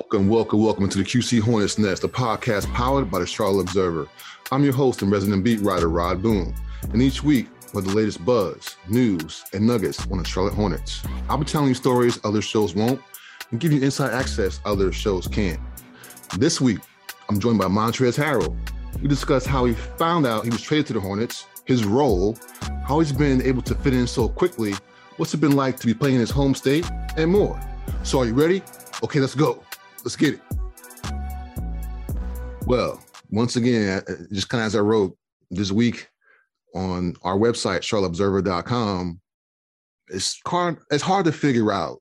Welcome, welcome, welcome to the QC Hornets Nest, a podcast powered by the Charlotte Observer. I'm your host and resident beat writer, Rod Boone. And each week, with the latest buzz, news, and nuggets on the Charlotte Hornets. I'll be telling you stories other shows won't and give you inside access other shows can't. This week, I'm joined by Montrezl Harrell. We discuss how he found out he was traded to the Hornets, his role, how he's been able to fit in so quickly, what's it been like to be playing in his home state, and more. So, are you ready? Okay, let's go. Let's get it. Well, once again, just kind of as I wrote this week on our website, charlotteobserver.com, it's hard, it's hard to figure out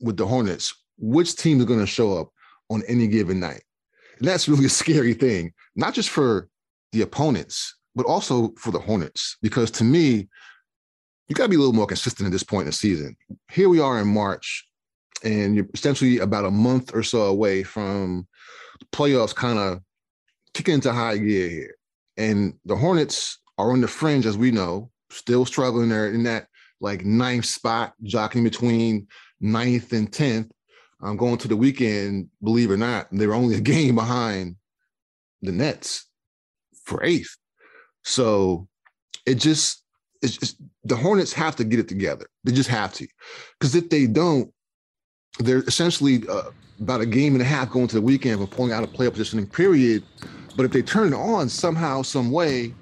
with the Hornets which team is going to show up on any given night. And that's really a scary thing, not just for the opponents, but also for the Hornets. Because to me, you got to be a little more consistent at this point in the season. Here we are in March, and you're essentially about a month or so away from playoffs kind of kicking into high gear here. And the Hornets are on the fringe, as we know, still struggling there in that like ninth spot, jockeying between ninth and tenth. I'm going to the weekend, believe it or not, they were only a game behind the Nets for eighth. So it just it's just the Hornets have to get it together. They just have to, because if they don't, they're essentially uh, about a game and a half going to the weekend for pulling out a playoff positioning period. But if they turn it on somehow, some way,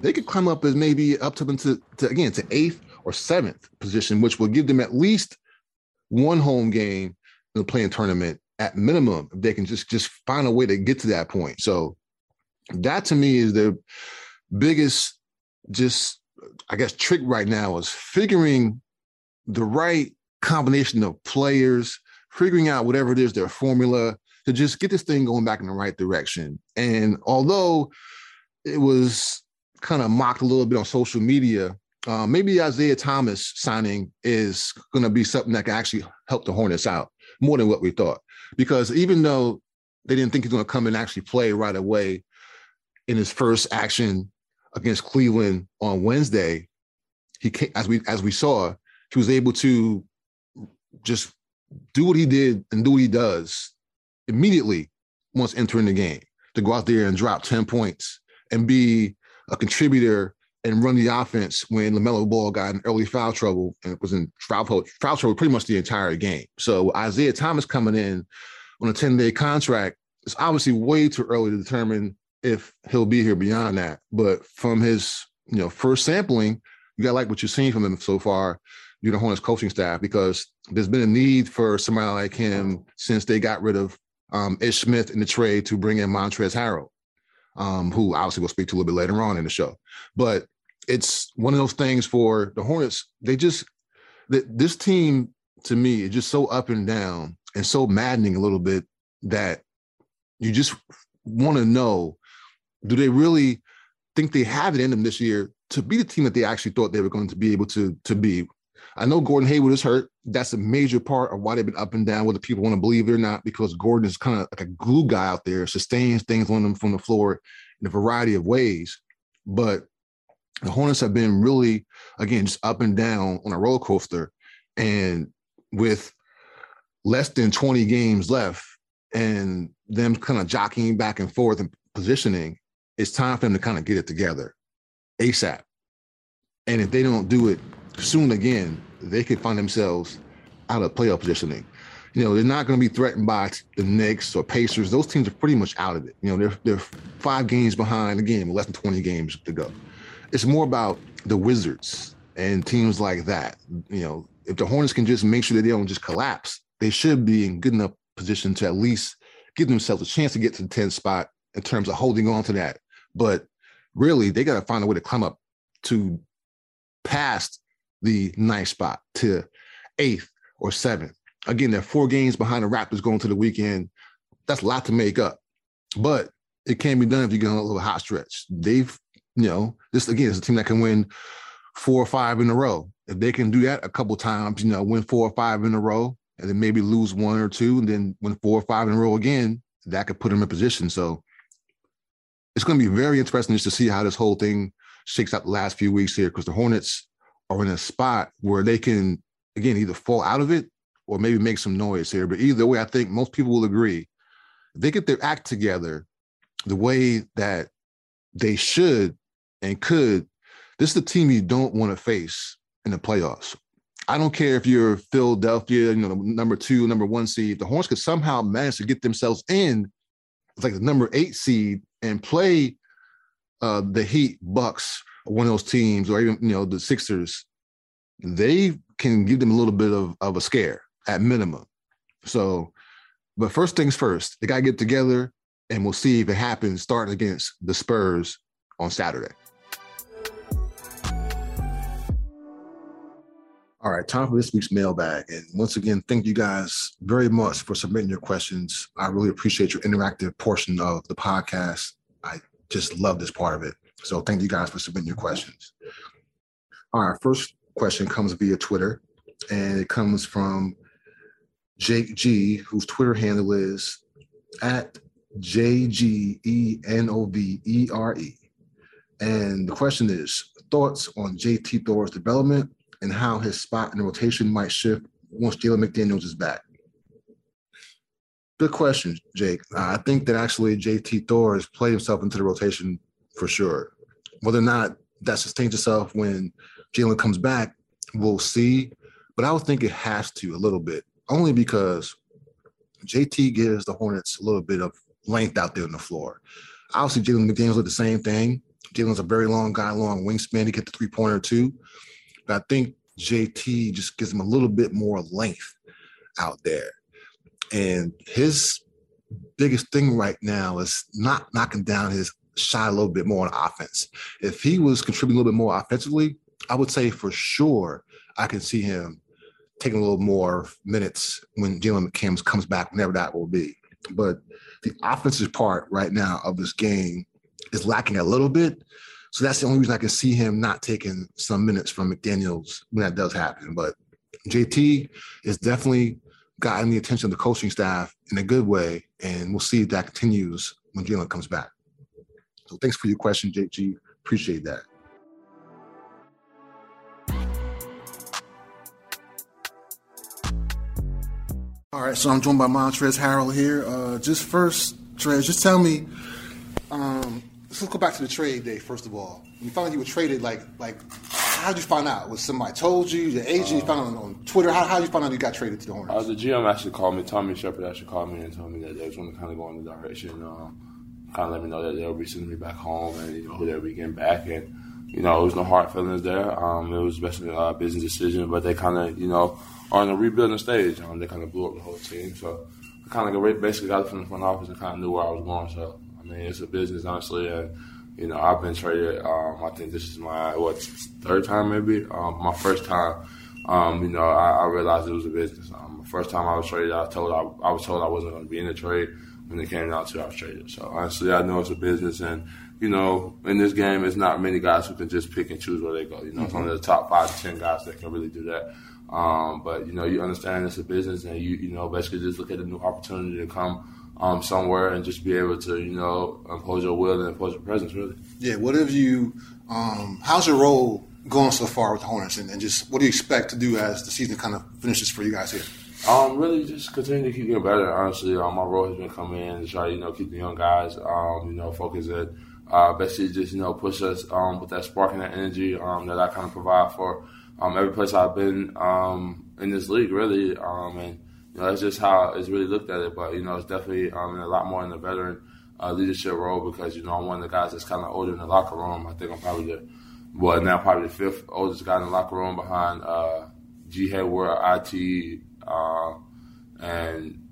they could climb up as maybe up to into to, again to eighth or seventh position, which will give them at least one home game in the play-in tournament at minimum. If they can just just find a way to get to that point. So that to me is the biggest just I guess trick right now is figuring the right combination of players, figuring out whatever it is their formula to just get this thing going back in the right direction. And although it was kind of mocked a little bit on social media. Uh, maybe Isaiah Thomas signing is going to be something that can actually help the Hornets out more than what we thought. Because even though they didn't think he's going to come and actually play right away in his first action against Cleveland on Wednesday, he came, as we as we saw, he was able to just do what he did and do what he does immediately once entering the game to go out there and drop 10 points and be a contributor and run the offense when LaMelo Ball got in early foul trouble and was in foul, foul trouble pretty much the entire game. So Isaiah Thomas coming in on a 10 day contract, it's obviously way too early to determine if he'll be here beyond that. But from his you know first sampling, you got like what you've seen from him so far. Know, Hornets coaching staff because there's been a need for somebody like him since they got rid of um, Ish Smith in the trade to bring in Montrezl Harrell um, who obviously we'll speak to a little bit later on in the show. But it's one of those things for the Hornets. They just this team to me is just so up and down and so maddening a little bit that you just want to know do they really think they have it in them this year to be the team that they actually thought they were going to be able to to be I know Gordon Hayward is hurt. That's a major part of why they've been up and down, whether people want to believe it or not, because Gordon is kind of like a glue guy out there, sustains things on them from the floor in a variety of ways. But the Hornets have been really, again, just up and down on a roller coaster. And with less than 20 games left and them kind of jockeying back and forth and positioning, it's time for them to kind of get it together ASAP. And if they don't do it soon again, they could find themselves out of playoff positioning. You know, they're not going to be threatened by the Knicks or Pacers. Those teams are pretty much out of it. You know, they're they're five games behind the game, less than 20 games to go. It's more about the Wizards and teams like that. You know, if the Hornets can just make sure that they don't just collapse, they should be in good enough position to at least give themselves a chance to get to the 10th spot in terms of holding on to that. But really, they got to find a way to climb up to past the ninth spot to eighth or seventh. Again, they're four games behind the Raptors going to the weekend. That's a lot to make up, but it can be done if you get on a little hot stretch. They've, you know, this again is a team that can win four or five in a row. If they can do that a couple times, you know, win four or five in a row, and then maybe lose one or two, and then win four or five in a row again, that could put them in position. So it's going to be very interesting just to see how this whole thing shakes out the last few weeks here because the Hornets are in a spot where they can again either fall out of it or maybe make some noise here. But either way, I think most people will agree. They get their act together the way that they should and could, this is the team you don't want to face in the playoffs. I don't care if you're Philadelphia, you know, number two, number one seed. The Hornets could somehow manage to get themselves in, like the number eight seed and play uh, the Heat, Bucks, one of those teams, or even you know the Sixers, they can give them a little bit of, of a scare at minimum. So, but first things first, they got to get together, and we'll see if it happens starting against the Spurs on Saturday. All right, time for this week's mailbag. And once again, thank you guys very much for submitting your questions. I really appreciate your interactive portion of the podcast. I just love this part of it. So thank you guys for submitting your questions. All right, first question comes via Twitter, and it comes from Jake G, whose Twitter handle is at J G E N O V E R E. And the question is thoughts on JT Thor's development and how his spot in the rotation might shift once Jalen McDaniels is back? Good question, Jake. Uh, I think that actually JT Thor has played himself into the rotation for sure. Whether or not that sustains itself when Jalen comes back, we'll see. But I would think it has to a little bit, only because JT gives the Hornets a little bit of length out there on the floor. Obviously, Jalen McDaniels did the same thing. Jalen's a very long guy, long wingspan. He get the three pointer too. But I think JT just gives him a little bit more length out there. And his biggest thing right now is not knocking down his shot a little bit more on offense. If he was contributing a little bit more offensively, I would say for sure I can see him taking a little more minutes when Jalen McCams comes back, whenever that will be. But the offensive part right now of this game is lacking a little bit. So that's the only reason I can see him not taking some minutes from McDaniels when that does happen. But JT is definitely gotten the attention of the coaching staff in a good way, and we'll see if that continues when Jalen comes back. So thanks for your question, JG. Appreciate that. All right, so I'm joined by Montrezl Harrell here. Uh, just first, Trez, just tell me um, let's go back to the trade day first of all. You found out you were traded. Like, like, how did you find out? Was somebody told you? Your agent? Uh, you found out on, on Twitter? How, how did you find out you got traded to the Hornets? Uh, the GM actually called me. Tommy Sheppard actually called me and told me that they was going to kind of go in the direction. Um, kind of let me know that they'll be sending me back home and you know who they'll be getting back. And you know, there was no hard feelings there. Um, it was basically a business decision, but they kind of you know are in a rebuilding stage. Um, they kind of blew up the whole team, so I kind of basically got it from the front office and kind of knew where I was going. So I mean, it's a business, honestly, and you know, I've been traded. Um, I think this is my what third time, maybe. Um, my first time, um, you know, I, I, realized it was a business. Um, the first time I was traded, I told I, I was told I wasn't going to be in the trade. When it came down to, it, I was traded. So honestly, I know it's a business, and you know, in this game, it's not many guys who can just pick and choose where they go. You know, mm-hmm. it's only the top five to ten guys that can really do that. Um, but you know, you understand it's a business, and you you know basically just look at a new opportunity to come um, somewhere and just be able to, you know, impose your will and impose your presence, really. Yeah. What have you? Um, how's your role going so far with the Hornets, and, and, just what do you expect to do as the season kind of finishes for you guys here? Um, really, just continue to keep getting better. Honestly, um, my role has been coming in to try, you know, keep the young guys, um, you know, focus it. Uh, basically, just you know, push us um, with that spark and that energy um, that I kind of provide for um, every place I've been um, in this league, really, um, and you know, that's just how it's really looked at it. But you know, it's definitely um, a lot more in the veteran uh, leadership role because you know I'm one of the guys that's kind of older in the locker room. I think I'm probably the well now probably the fifth oldest guy in the locker room behind uh, G. Hayward, it, uh, and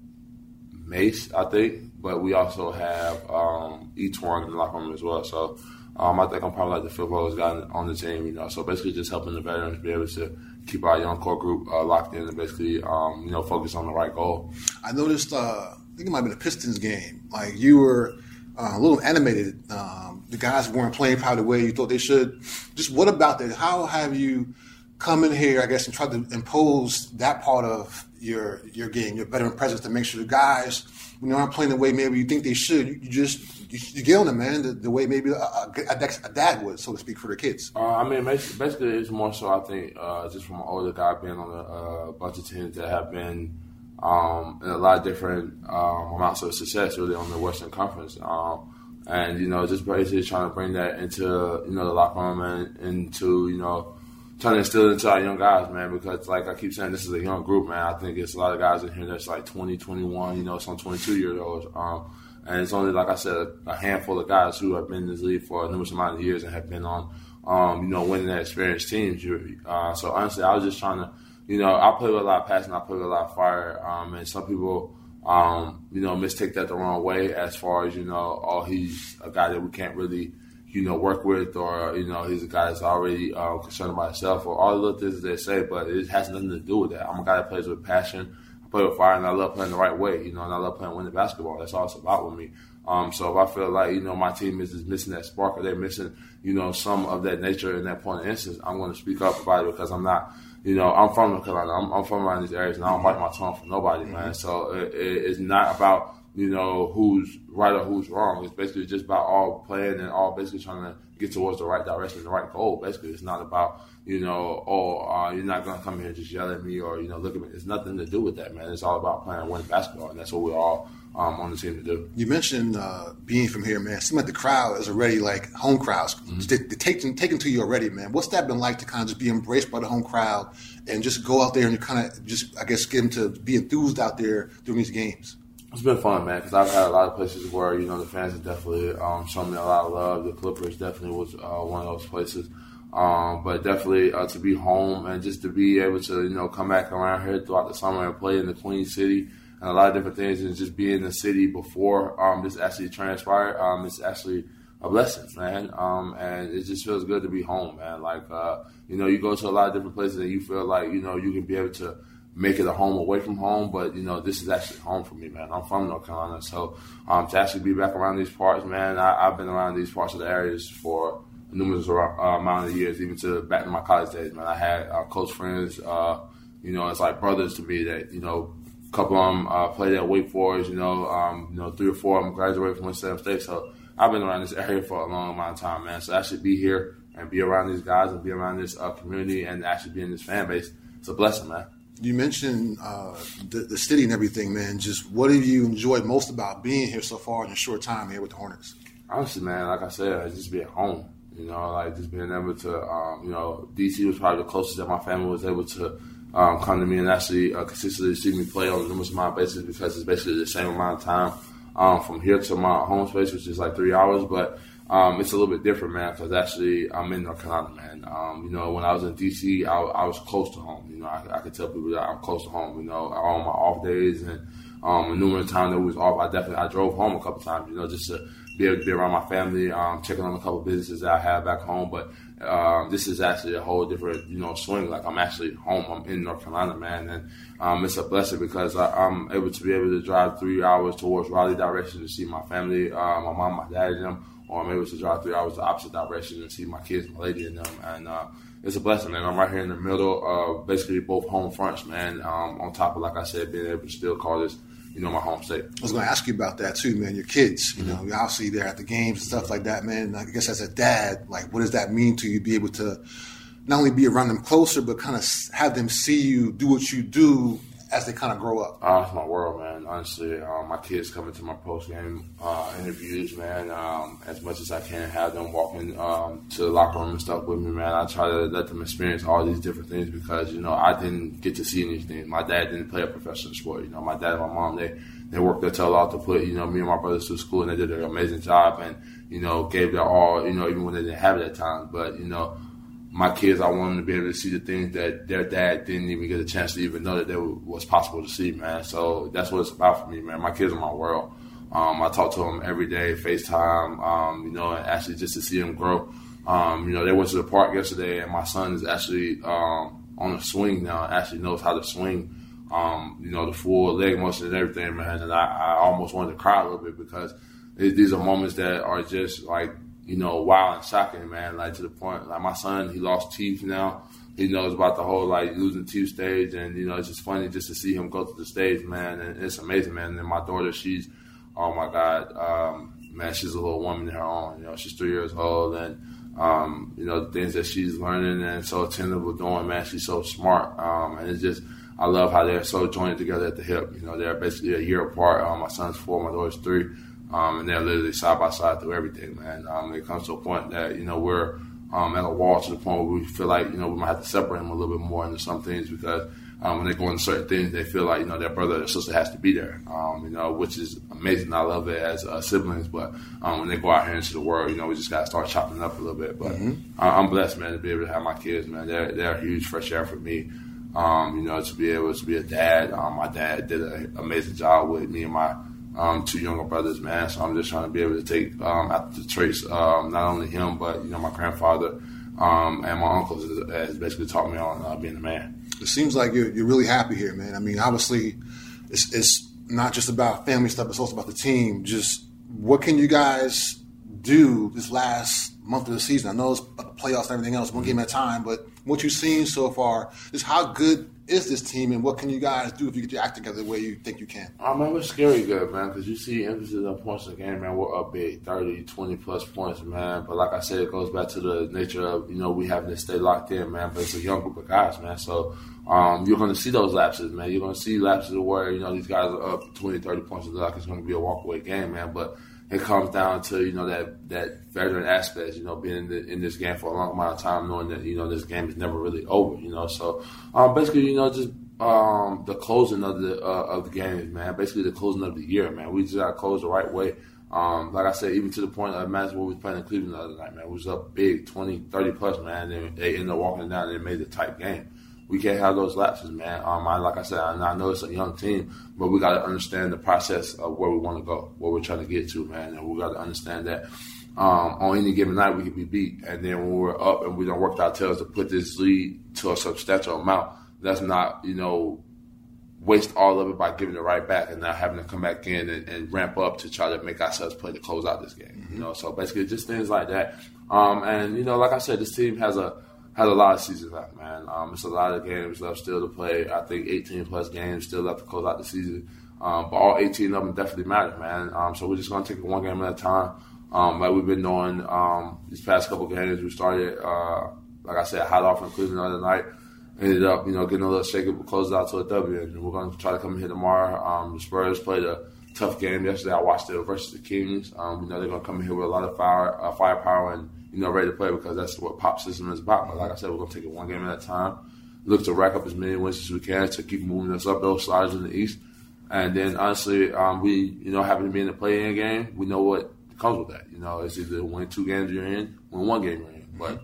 Mace, I think. But we also have um, E'Twaun in the locker room as well. So um, I think I'm probably like the oldest guy on the team. You know, so basically just helping the veterans be able to keep our young core group uh, locked in and basically, um, you know, focus on the right goal. I noticed, uh, I think it might have been Pistons game. Like you were uh, a little animated. Um, the guys weren't playing probably the way you thought they should. Just what about that? How have you come in here, I guess, and try to impose that part of your your game, your veteran presence to make sure the guys when they're not playing the way maybe you think they should, you, you just you, you get on them, man, the, the way maybe a, a, a, dad would, so to speak, for the kids. Uh, I mean, basically, it's more so. I think uh, just from an older guy being on a, a bunch of teams that have been um, in a lot of different um, amounts of success, really, on the Western Conference. Um, and you know, just basically trying to bring that into you know the locker room and into you know trying to instill into our young guys, man. Because like I keep saying, this is a young group, man. I think it's a lot of guys in here that's like 20, 21, you know, some 22 years old. Um, and it's only like I said, a handful of guys who have been in this league for a numerous amount of years and have been on, um, you know, winning that experienced teams. Uh, so honestly, I was just trying to, you know, I play with a lot of passion, I play with a lot of fire, um, and some people um, you know, mistake that the wrong way as far as, you know, oh, he's a guy that we can't really, you know, work with or, you know, he's a guy that's already uh, concerned about himself or all the little things they say, but it has nothing to do with that. I'm a guy that plays with passion. I play with fire and I love playing the right way, you know, and I love playing winning basketball. That's all it's about with me. Um, so if I feel like, you know, my team is, is missing that spark or they're missing, you know, some of that nature in that point of instance, I'm going to speak up about it because I'm not – you know, I'm from North Carolina. I'm, I'm, from around these areas, and I don't bite my tongue for nobody, man. So it, it, it's not about you know who's right or who's wrong. It's basically just about all playing and all basically trying to get towards the right direction, the right goal. Basically, it's not about you know, oh, uh, you're not gonna come here and just yell at me or you know look at me. It's nothing to do with that, man. It's all about playing winning basketball, and that's what we're all um, on the team to do. You mentioned uh, being from here, man. Seems like the crowd is already like home crowds. Mm-hmm. They, they taken taken to you already, man. What's that been like to kind of just be embraced by the home crowd and just go out there and you kind of just, I guess, get them to be enthused out there during these games? It's been fun, man, because I've had a lot of places where you know the fans have definitely um, shown me a lot of love. The Clippers definitely was uh, one of those places. Um, but definitely uh, to be home and just to be able to you know come back around here throughout the summer and play in the Queen City and a lot of different things and just be in the city before um, this actually transpired. Um, it's actually a blessing, man. Um, and it just feels good to be home, man. Like, uh, you know, you go to a lot of different places and you feel like, you know, you can be able to make it a home away from home, but, you know, this is actually home for me, man. I'm from North Carolina. So um, to actually be back around these parts, man, I, have been around these parts of the areas for numerous uh, amount of years, even to back in my college days, man. I had uh, close friends, uh, you know, it's like brothers to me that, you know, A couple of them uh, played at Wake Forest. You know, um, you know, three or four of them graduated from Winston State. So I've been around this area for a long amount of time, man. So I should be here and be around these guys and be around this uh, community and actually be in this fan base. It's a blessing, man. You mentioned uh, the, the city and everything, man. Just what have you enjoyed most about being here so far in a short time here with the Hornets? Honestly, man, like I said, just be at home. You know, like just being able to, um, you know, DC was probably the closest that my family was able to um, come to me and actually uh, consistently see me play on a numerous amount of basis because it's basically the same amount of time um, from here to my home space, which is like three hours. But um, it's a little bit different, man, because actually I'm in North Carolina, man. Um, you know, when I was in DC, I, I, was close to home. You know, I, I could tell people that I'm close to home. You know, on my off days and um, numerous times that we was off, I definitely I drove home a couple times. You know, just to be able to be around my family, um, checking on a couple businesses that I have back home. But um, this is actually a whole different, you know, swing. Like I'm actually home. I'm in North Carolina, man, and um, it's a blessing because I, am able to be able to drive three hours towards Raleigh direction to see my family, uh, my mom, my dad, and them, or I'm able to drive three hours the opposite direction and see my kids, my lady, and them, and uh, it's a blessing, man. I'm right here in the middle, of basically both home fronts, man. Um, on top of, like I said, being able to still call this you know, my home state. I was going to ask you about that too, man. Your kids, you mm-hmm. know, obviously they're at the games and stuff like that, man. I guess as a dad, like, what does that mean to you? Be able to not only be around them closer, but kind of have them see you do what you do as they kind of grow up? Uh, it's my world, man. Honestly, um, my kids coming to my post game uh, interviews, man. Um, as much as I can, have them walking um, to the locker room and stuff with me, man. I try to let them experience all these different things because you know I didn't get to see anything. My dad didn't play a professional sport. You know, my dad and my mom they they worked their tail off to put you know me and my brothers through school, and they did an amazing job and you know gave their all. You know, even when they didn't have it at times, but you know my kids, I want them to be able to see the things that their dad didn't even get a chance to even know that they was possible to see, man. So that's what it's about for me, man. My kids are my world. Um, I talk to them every day, FaceTime, um, you know, and actually just to see them grow. Um, you know, they went to the park yesterday, and my son is actually um, on a swing now. Actually knows how to swing. Um, you know, the full leg motion and everything, man. And I, I almost wanted to cry a little bit because it, these are moments that are just like you know, wild and shocking, man. Like to the point, like my son, he lost teeth now. he knows about the whole like losing two stage, and you know it's just funny just to see him go to the stage, man. And it's amazing, man. And my daughter, she's oh my god, um, man, she's a little woman in her own. You know, she's three years old, and um, you know the things that she's learning and so attentive with doing, man. She's so smart, um, and it's just I love how they're so joined together at the hip. You know, they're basically a year apart. Um, my son's four, my daughter's three, um, and they're literally side by side through everything, man. Um, it comes to a point that you know we're um, at a wall to the point where we feel like you know we might have to separate them a little bit more into some things because um, when they go into certain things, they feel like you know their brother or sister has to be there. Um, you know, which is amazing. I love it as uh, siblings, but um, when they go out here into the world, you know, we just got to start chopping up a little bit. But mm-hmm. I'm blessed, man, to be able to have my kids, man. They're they're a huge fresh air for me. Um, you know, to be able to be a dad. Um, my dad did an amazing job with me and my um, two younger brothers, man. So I'm just trying to be able to take um, after the traits, um, not only him, but you know, my grandfather um, and my uncles has basically taught me on uh, being a man. It seems like you're, you're really happy here, man. I mean, obviously, it's, it's not just about family stuff; it's also about the team. Just what can you guys do this last month of the season? I know it's playoffs and everything else, one game at a time, but what you've seen so far is how good is this team, and what can you guys do if you get your act together the way you think you can? I mean, we're scary good, man, because you see emphasis on points in the game, man. We're up big, 30, 20 plus points, man. But like I said, it goes back to the nature of, you know, we having to stay locked in, man. But it's a young group of guys, man. So um, you're going to see those lapses, man. You're going to see lapses where, you know, these guys are up 20, 30 points. It's like it's going to be a walkaway game, man. But it comes down to you know that that veteran aspect. You know, being in, the, in, this game for a long amount of time, knowing that you know this game is never really over. You know, so um, basically, you know, just um, the closing of the uh, of the games, man. Basically, the closing of the year, man. We just got to close the right way. Um, like I said, even to the point of imagine what we playing in Cleveland the other night, man. We was up big, 20, 30 plus, man. And they ended up walking down and they made a tight game we can't have those lapses, man. Um, I, like I said, I, I know it's a young team, but we got to understand the process of where we want to go, where we're trying to get to, man. And we got to understand that um, on any given night we can be beat, and then when we're up and we don't work our tails to put this lead to a substantial amount, that's not you know waste all of it by giving it right back and not having to come back in and, and ramp up to try to make ourselves play to close out this game. You know, so basically just things like that. Um, and you know, like I said, this team has a has a lot of seasons left, man. Um, it's a lot of games left still to play. I think 18 plus games still left to close out the season. Um, but all 18 of them definitely matter, man. Um, so we're just gonna take it one game at a time. Um, like we've been doing um, these past couple games. We started, uh, like I said, hot off in Cleveland the other night. Ended up, you know, getting a little shaky, but closed out to a W. And we're gonna try to come here tomorrow. Um, the Spurs played a tough game yesterday. I watched it versus the Kings. Um, you know, they're gonna come in here with a lot of fire, uh, firepower and you know, ready to play because that's what pop system is about. But like I said, we're gonna take it one game at a time. Look to rack up as many wins as we can to keep moving us up those slides in the East. And then honestly, um, we you know happen to be in the play-in game. We know what comes with that. You know, it's either win two games you're in, win one game you're in. But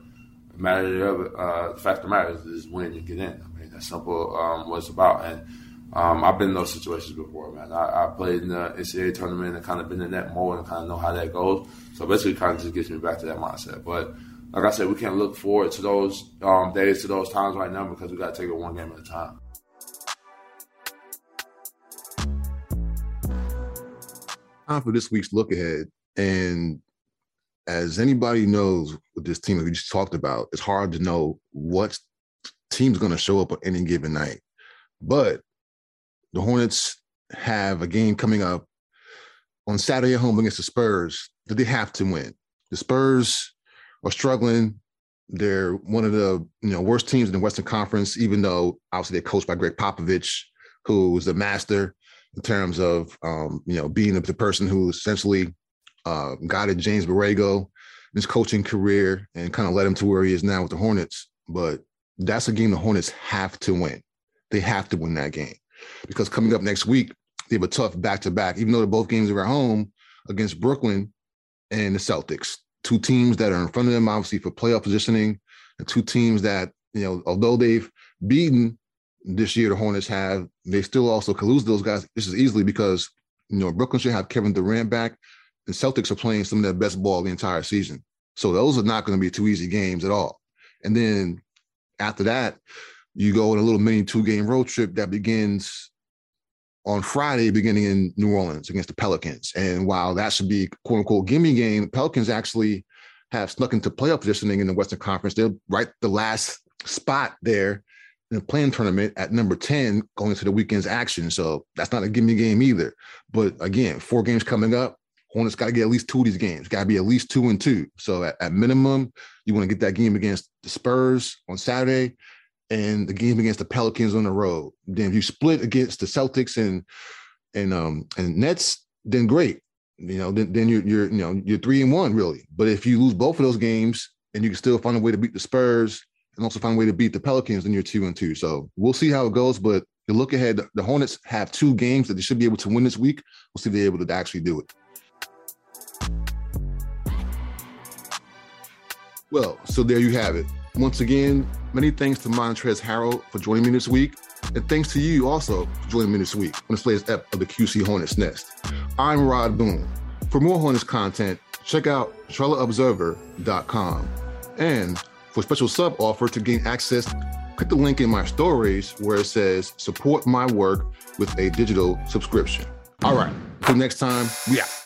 matter of uh, the fact of the matter is, is win and get in. I mean, that's simple. Um, what it's about. And um, I've been in those situations before, man. I, I, played in the NCAA tournament and kind of been in that mode and kind of know how that goes. So basically, kind of just gets me back to that mindset. But like I said, we can't look forward to those um, days, to those times right now because we got to take it one game at a time. Time for this week's look ahead, and as anybody knows with this team that we just talked about, it's hard to know what team's going to show up on any given night. But the Hornets have a game coming up on Saturday at home against the Spurs that they have to win. The Spurs are struggling. They're one of the you know worst teams in the Western Conference, even though obviously they're coached by Gregg Popovich, who is a master in terms of um, you know being the, the person who essentially uh, guided James Borrego in his coaching career and kind of led him to where he is now with the Hornets. But that's a game the Hornets have to win. They have to win that game because coming up next week, they have a tough back to back, even though they're both games are at home against Brooklyn and the Celtics, two teams that are in front of them, obviously, for playoff positioning, and two teams that, you know, although they've beaten this year, the Hornets have, they still also can lose those guys This is easily because, you know, Brooklyn should have Kevin Durant back. and Celtics are playing some of their best ball the entire season. So those are not going to be two easy games at all. And then after that, you go on a little mini two game road trip that begins on Friday, beginning in New Orleans against the Pelicans. And while that should be quote unquote gimme game, Pelicans actually have snuck into playoff positioning in the Western Conference. They're right the last spot there in the play-in tournament at number 10 going into the weekend's action. So that's not a gimme game either. But again, four games coming up. Hornets got to get at least two of these games. Got to be at least two and two. So at, at minimum, you want to get that game against the Spurs on Saturday and the game against the Pelicans on the road. Then if you split against the Celtics and and um and Nets, then great. You know, then, then you're you're you know you're three and one really. But if you lose both of those games and you can still find a way to beat the Spurs and also find a way to beat the Pelicans, then you're two and two. So we'll see how it goes. But you look ahead, the Hornets have two games that they should be able to win this week. We'll see if they're able to actually do it. Well, so there you have it. Once again, many thanks to Montrezl Harrell for joining me this week. And thanks to you also for joining me this week on this latest ep of the QC Hornets Nest. I'm Rod Boone. For more Hornets content, check out charlotteobserver.com. And for a special sub offer to gain access, click the link in my stories where it says support my work with a digital subscription. All right, until next time, we out.